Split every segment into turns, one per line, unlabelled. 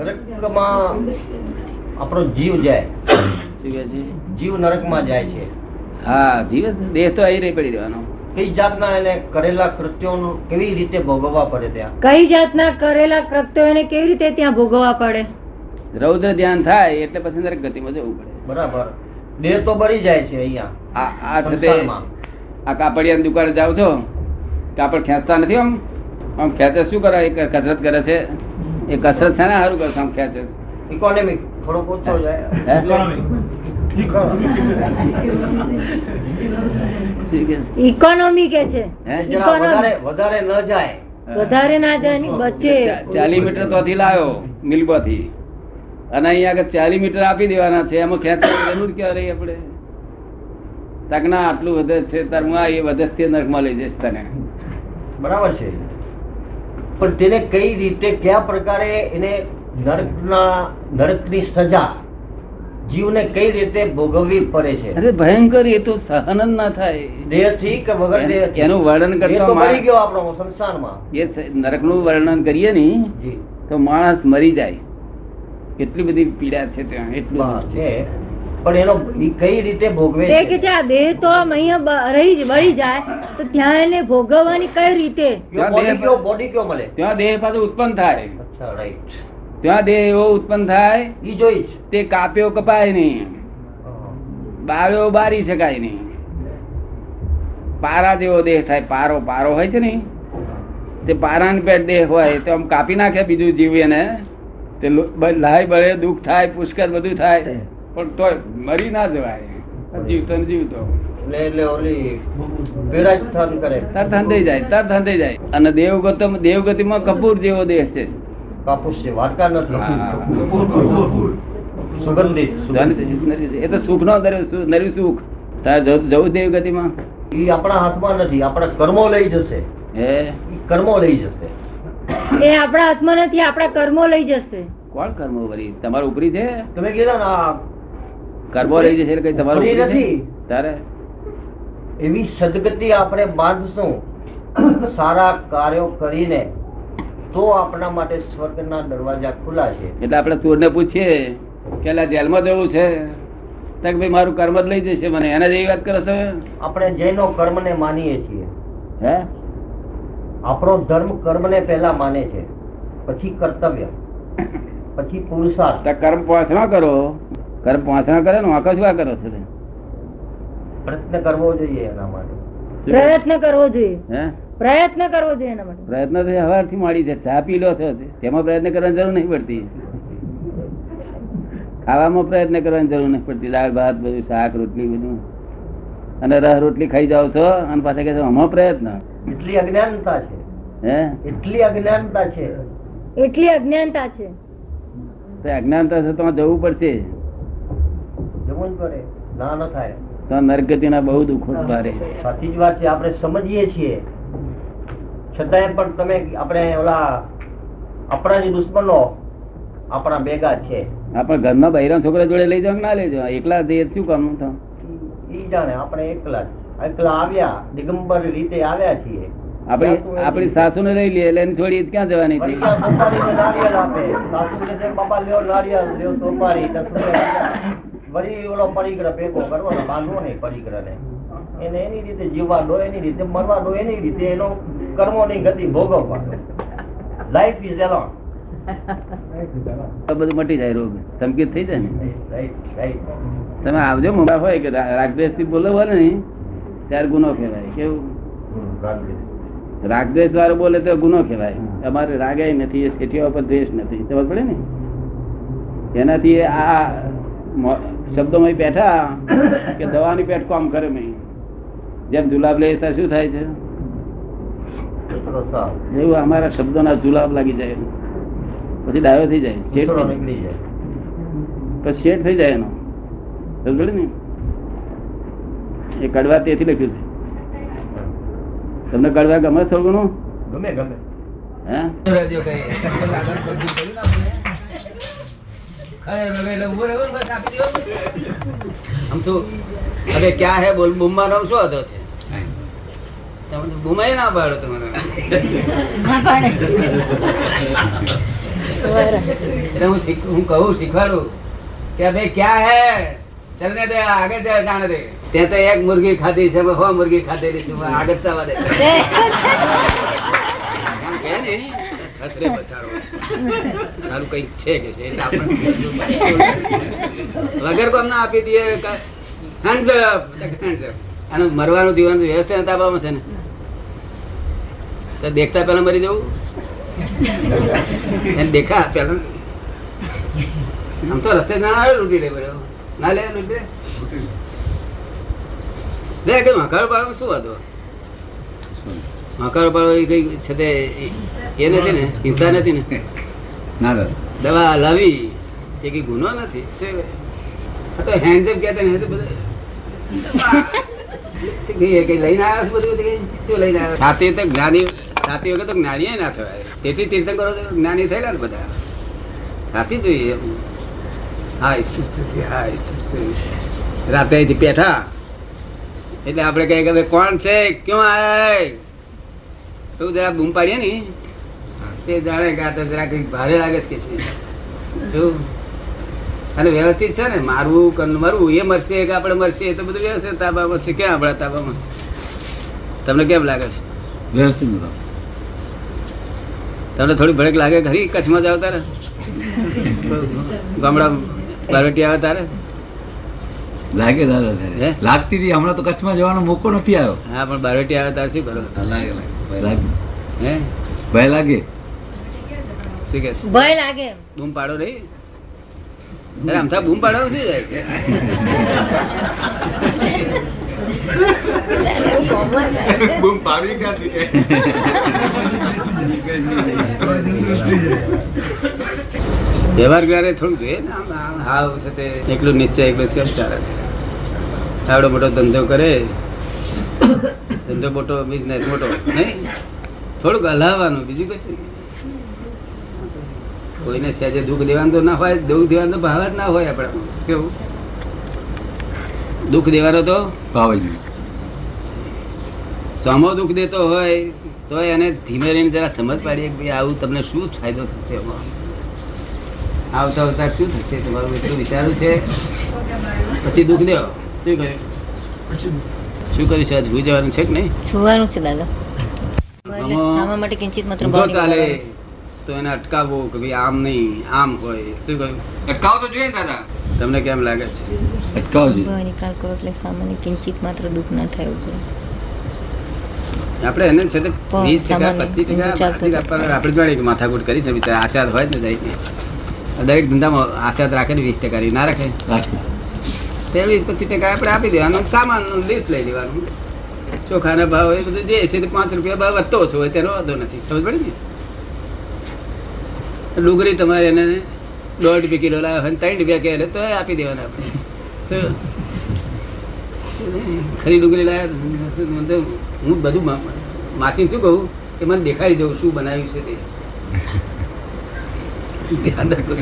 નરકમાં આપણો જીવ જાય.
શું કહે છે?
જીવ નરકમાં જાય છે.
હા જીવ દેહ તો અહીં રહી પડી રહેવાનો.
કઈ જાતના એને કરેલા કૃત્યોનું કેવી રીતે ભોગવવા પડે ત્યાં?
કઈ જાતના કરેલા કૃત્યો એને કેવી રીતે ત્યાં ભોગવવા પડે?
રૌદ્ર ધ્યાન થાય એટલે પછી નરક ગતિમાં જવું પડે.
બરાબર. દેહ તો બળી જાય છે અહીંયા
આ આ છે તે આ કાપડિયાની દુકાને જાવ છો? કાપડ ખેંચતા નથી આમ? આમ ખેંચે શું કરે? કસરત કરે છે? એ કસરત છે ને સારું કરે છે આમ ખેંચે.
ઇકોનોમિક થોડો ઓછો જાય?
ઇકોનોમી કે છે?
વધારે વધારે ન જાય.
વધારે ના જાય ની બચે.
ચાલી મીટર તોથી લાવ્યો મિલબોથી. અને અહીંયા આગળ ચાલી મીટર આપી દેવાના છે. એમાં ખેંચવાની જરૂર ક્યાં રહી આપણે? તક ના આટલું વધે છે તાર હું આ એ વધસ્તી નરકમાં લઈ જઈશ તને.
બરાબર છે. પણ તેને કઈ રીતે કયા પ્રકારે એને નરકના નરકની સજા જીવને કઈ રીતે ભોગવવી પડે છે?
અરે ભયંકર એ તો સહન ના થાય.
દેહથી કે વગર
એનું- એનું વર્ણન
દેહ
કરતો
મરી ગયો આપણો સંસારમાં.
એ નરકનું વર્ણન કરીએ ને તો માણસ મરી જાય. કેટલી બધી પીડા છે ત્યાં એટલું
છે. પણ એનો કઈ રીતે ભોગવે છે?
કે આ દેહ તો અહીંયા રહી જ- વળી જાય તો ત્યાં એને ભોગવવાની કઈ રીતે?
બોડી કયો બોડી કયો મળે?
ત્યાં દેહ પાછો ઉત્પન્ન થાય.
અચ્છા રાઈટ
ત્યાં દેહ એવો ઉત્પન્ન થાય
ઈ જોઈ
તે કાપ્યો કપાય નહીં. બાળ્યો બારી શકાય નહીં. પારા જેવો દેહ થાય પારો પારો હોય છે ને તે પારાની પેટ દેહ હોય તો આમ કાપી નાખે બીજું જીવ એને. તે લાય બળે દુઃખ થાય પુષ્કર બધું થાય. પણ તોય મરી ના જવાય. જીવતો ને જીવતો
એટલે એટલે ઓલી કરે.
તરત જાય તરત જાય. અને દેવગત દેવગતિમાં કપૂર જેવો દેહ છે.
કાપુસ છે વાડકા નથી. સુગંધિત
એ તો સુખ નો નર્યું સુખ. તારે જવું જવું દેવગતિમાં?
ઈ આપણા હાથમાં નથી. આપણા કર્મો લઈ જશે.
હે?
કર્મો લઈ જશે.
એ આપણા હાથમાં નથી આપણા કર્મો લઈ જશે.
કોણ કર્મો વળી? તમારું ઉપરી છે?
તમે કીધા ને
કર્મો લઈ જશે કઈ તમારું?
નથી.
તારે?
એવી સદગતિ આપણે બાંધશું સારા કાર્યો કરીને તો આપણા માટે સ્વર્ગના દરવાજા ખુલ્લા છે.
એટલે આપણે ચોરને પૂછીએ કે જેલમાં જવું છે? તો કે ભાઈ મારું કર્મ જ લઈ જશે મને. એના જેવી વાત કરો તમે
આપણે જૈનો કર્મને માનીએ છીએ.
હે?
આપણો ધર્મ કર્મને પહેલા માને છે પછી કર્તવ્ય પછી પુરુષાર્થ.
કર્મ કર્મ ના કરો. કર્મ પાંચમા કરે ને વાંકા શું કરો છો
પ્રયત્ન કરવો જોઈએ એના માટે.
પ્રયત્ન કરવો જોઈએ.
હે?
પ્રયત્ન કરવો જોઈએ એના માટે.
પ્રયત્ન તો હવારથી માંડી છે ચા પી લો છો તેમાં પ્રયત્ન કરવાની જરૂર નહીં પડતી. ખાવામાં પ્રયત્ન કરવાની જરૂર નહીં પડતી. દાળ ભાત બધું શાક રોટલી બધું. અને રહ રોટલી ખાઈ જાવ છો અને પાછા કે આમાં પ્રયત્ન.
એટલી અજ્ઞાનતા છે.
હે?
એટલી અજ્ઞાનતા છે.
એટલી અજ્ઞાનતા છે.
તો અજ્ઞાનતા છે તો જવું પડશે.
ના ન થાય.
તો નરગતિના બહુ દુઃખ ભારે
સાચી જ વાત છે. આપણે સમજીએ છીએ. છતાંય પણ તમે આપણે ઓલા આપણા જે દુશ્મનો આપણા ભેગા છે.
આપણે ઘરના બહેરા છોકરા જોડે લઈ જાવ ના લઈ જાવ એકલા જઈએ શું કામનું તો
ઈ જાણે આપણે એકલા એકલા આવ્યા દિગંબર રીતે આવ્યા છીએ.
આપણી આપણી સાસુને લઈ લઈએ એટલે છોડી ક્યાં જવાની
આપે. સાસુ કે છે, બાપા લ્યો નારિયેળ લ્યો સોપારી વળી ઓલો પરિગ્રહ ભેગો કરવાનો બાંધવો નહીં પરિગ્રહને. એને એની રીતે જીવવા દો એની રીતે મરવા દો એની રીતે એનો કર્મો ની ગતિ ભોગવવા લાઈફ ઇઝ એલોન
તો બધું મટી જાય રોગ. સંકેત થઈ જાય ને?
રાઈટ રાઈટ
તમે આવજો મુંબઈ હોય કે રાગદેશથી બોલો ને ત્યારે ગુનો કહેવાય. કેવું? રાગદેશ વાળો બોલે તો ગુનો કહેવાય. અમારે રાગે નથી એ શેઠિયા ઉપર દ્વેષ નથી. ખબર પડે ને? એનાથી આ શબ્દોમાં બેઠા કે દવાની પેટ કામ કરે મેં. જેમ જુલાબ લે ત્યાં શું થાય છે? એવું અમારા શબ્દોના જુલાબ લાગી જાય. પછી ડાયો થઈ જાય. શેઠ થઈ જાય. પછી શેઠ થઈ જાય એનો. સમજે ને? એ કડવા તેથી લખ્યું છે. તમને કડવા ગમે થોડું ઘણું?
ગમે ગમે.
હે? આમ તો હવે ક્યાં હે? બોલ બુમ્મા નામ શું હતો છે તમે બુમાય ના પાડો તમારે. હું શીખ- હું કહું શીખવાડું કે ભાઈ ક્યાં હે? ચલને દે આગળ દે જાણે દે તે તો એક મુર્ગી ખાધી છે હો મુર્ગી ખાધેલી છે આગળ જવા દે. ખતરે બચારો. તારું કંઈક છે કે છે વગર કોમ ના આપી દઈએ. આનું મરવાનું જીવન વ્યવસ્થા તાબામાં છે ને. તો દેખતા પેલા મરી જવું? એને દેખા પેલા આમ તો રસ્તે ના આવે લૂંટી લે બરાબર. ના લે લૂંટી લે. કે મકારો શું હતો મકારો પાડો એ કઈ છે તે એ નથી ને હિંસા નથી ને?
ના દાદા
દવા લાવી એ કઈ ગુનો નથી? તો હેન્ડઝમ કહેતા ને બધા લઈને આવ્યો છું બધું? શું લઈને આવ્યો છાતી તો જ્ઞાની છાતી વગર તો જ્ઞાની ના થવાય. તેથી તીર્થંકરો તો જ્ઞાની થયેલા ને બધા. સાથી જોઈએ. રાતે અહીંથી બેઠા. એટલે આપણે કહીએ કે કોણ છે? ક્યાં આયા તું જરા બૂમ પાડીએ ને. તે જાણે કે આ તો જરાક ભારે લાગે છે કે છે. અને વ્યવસ્થિત છે ને મારવું કન મરવું એ મરશે કે આપણે મરશે એ તો બધું વ્યવસ્થિત તાબામાં છે. ક્યાં આપણા તાબામાં? તમને કેમ લાગે છે?
વ્યવસ્થિત
તમને થોડી ભડક લાગે ખરી? કચ્છમાં જાવ તારે? ગામડા બારવટી આવે તારે?
લાગે દાદા
હે?
લાગતી હતી હમણાં તો કચ્છમાં જવાનો મોકો નથી આવ્યો.
હા પણ બારવટી આવે તારે શું બરોબર
લાગે લાગે.
હે?
ભય લાગે.
શું કે
ભય લાગે
બૂમ પાડો રહી અરે આમથા બૂમ પાડો શું જાય.
બૂમ પાડવી
વ્યવહાર વ્યવહારે થોડું જોઈએ ને હાવ છે તે એકલું નિશ્ચય એકલું કેમ ચાલે? આવડો મોટો ધંધો કરે. ધંધો મોટો બિઝનેસ મોટો નહીં? થોડુંક હલાવવાનું બીજું કશું નહીં. કોઈને સહેજે દુઃખ દેવાનું તો ના હોય દુઃખ દેવાનો ભાવ જ ના હોય આપણે કેવું? દુઃખ દેવાનો તો
પાવાજી
સામો દુઃખ દેતો હોય તો એને ધીમે રહીને જરા સમજ પાડીએ કે ભાઈ આવું તમને શું ફાયદો થશે આવતા આવતા શું થશે? તમારું એટલું વિચારું છે? પછી દુઃખ દેવો શું કહ્યું શું કરીશ આજ? ભૂઈ જવાનું છે કે નહીં?
સુવાનું છે દાદા. માટે કિંચિત માત્ર
ચાલે. તો એને અટકાવવો કે ભાઈ આમ નહીં આમ હોય શું કહ્યું?
અટકાવ તો જોઈએ દાદા.
તમને કેમ લાગે છે?
અટકાવજો
નિકાલ કરો એટલે સામાન્ય કિંચિત માત્ર દુઃખ ના થાય એવું
આપણે એને છે તો વીસ ટકા પચીસ ટકા આપણે જોડે માથાકૂટ કરી છે બિચારા આશાદ હોય ને દરેક દરેક ધંધામાં આશાદ રાખે ને વીસ ટકા ના રાખે. તે વીસ પચીસ ટકા આપણે આપી દેવાનું સામાન લિસ્ટ લઈ લેવાનું. ચોખાના ભાવ એ બધું જે છે તે પાંચ રૂપિયા ભાવ વધતો ઓછો હોય તેનો વાંધો નથી. સમજ પડી ને? ડુંગળી તમારે એને દોઢ રૂપિયા કિલો લાવ્યો હોય ત્રણ રૂપિયા કહે તો આપી દેવાના આપણે. ખરી ડુંગળી લાવ્યા હું બધું માસી શું કહું કે મને દેખાડી દઉં શું બનાવ્યું છે તે. ધ્યાન રાખો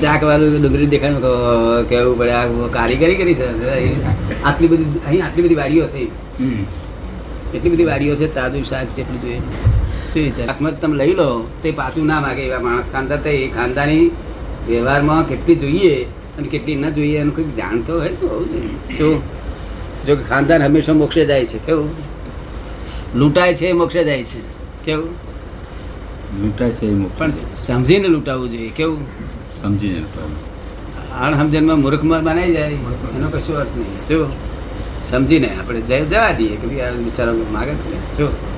શાક વાળું ડુંગળી દેખાય કેવું પડે આ કારીગરી કરી છે? આટલી બધી અહીં આટલી બધી વાડીઓ છે. એટલી બધી વાડીઓ છે તાજું શાક જેટલું જોઈએ. શું વિચાર તમે લઈ લો તે પાછું ના માગે એવા માણસ. ખાનદાર તો એ ખાનદાની વ્યવહારમાં કેટલી જોઈએ અને કેટલી ન જોઈએ એનું કંઈક જાણતો હોય તો. શું જો કે ખાનદાન હંમેશા મોક્ષે જાય છે કેવું? લૂંટાય છે મોક્ષે જાય છે કેવું?
લૂંટાય છે
પણ સમજીને લૂંટાવવું જોઈએ કેવું?
સમજીને લૂંટાવું.
અણસમજણમાં મૂર્ખમાં બનાવી જાય એનો કશો અર્થ નહીં. શું સમજીને આપણે જવા દઈએ કે ભાઈ આ બિચારો માગે મા-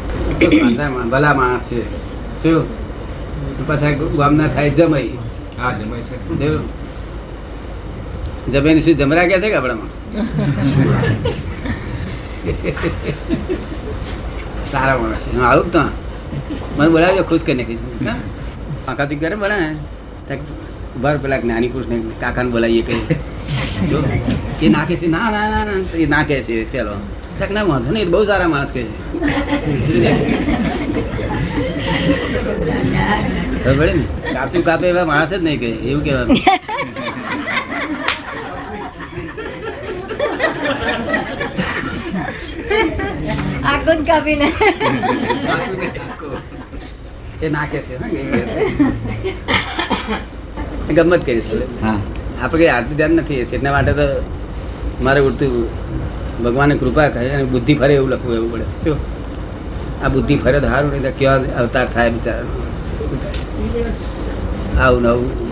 ભલા માણસ છે. શું? પાછા ગામના થાય જમાઈ.
હા જમાઈ છે.
જમીન શું જમરા કે છે કે આપણામાં? સારા માણસ છે. હું આવું તો. મને બોલાવજો ખુશ કરી નાખીશ? કાકા તું ક્યારે બનાવે ભર પેલા જ્ઞાની પુરુષ ને કાકાને બોલાવીએ કઈ. એ નાખે છે? ના ના ના ના એ નાખે છે પેલો. તક ના વાંધો નહીં બહુ સારા માણસ કે છે. ખબર પડી ને કાચું કાપે એવા માણસ જ નહીં કહે એવું કહેવાનું
જ કાપીને.
એ નાખે છે ગમત કરી
હા.
આપણે આરતી ધ્યાન નથી એટલા માટે તો મારે ઉડતું ભગવાનની કૃપા કહે અને બુદ્ધિ ફરે એવું લખવું એવું પડે શું? આ બુદ્ધિ ફરે તો સારું નહીં કેવા અવતાર થાય બિચારા આવું નવું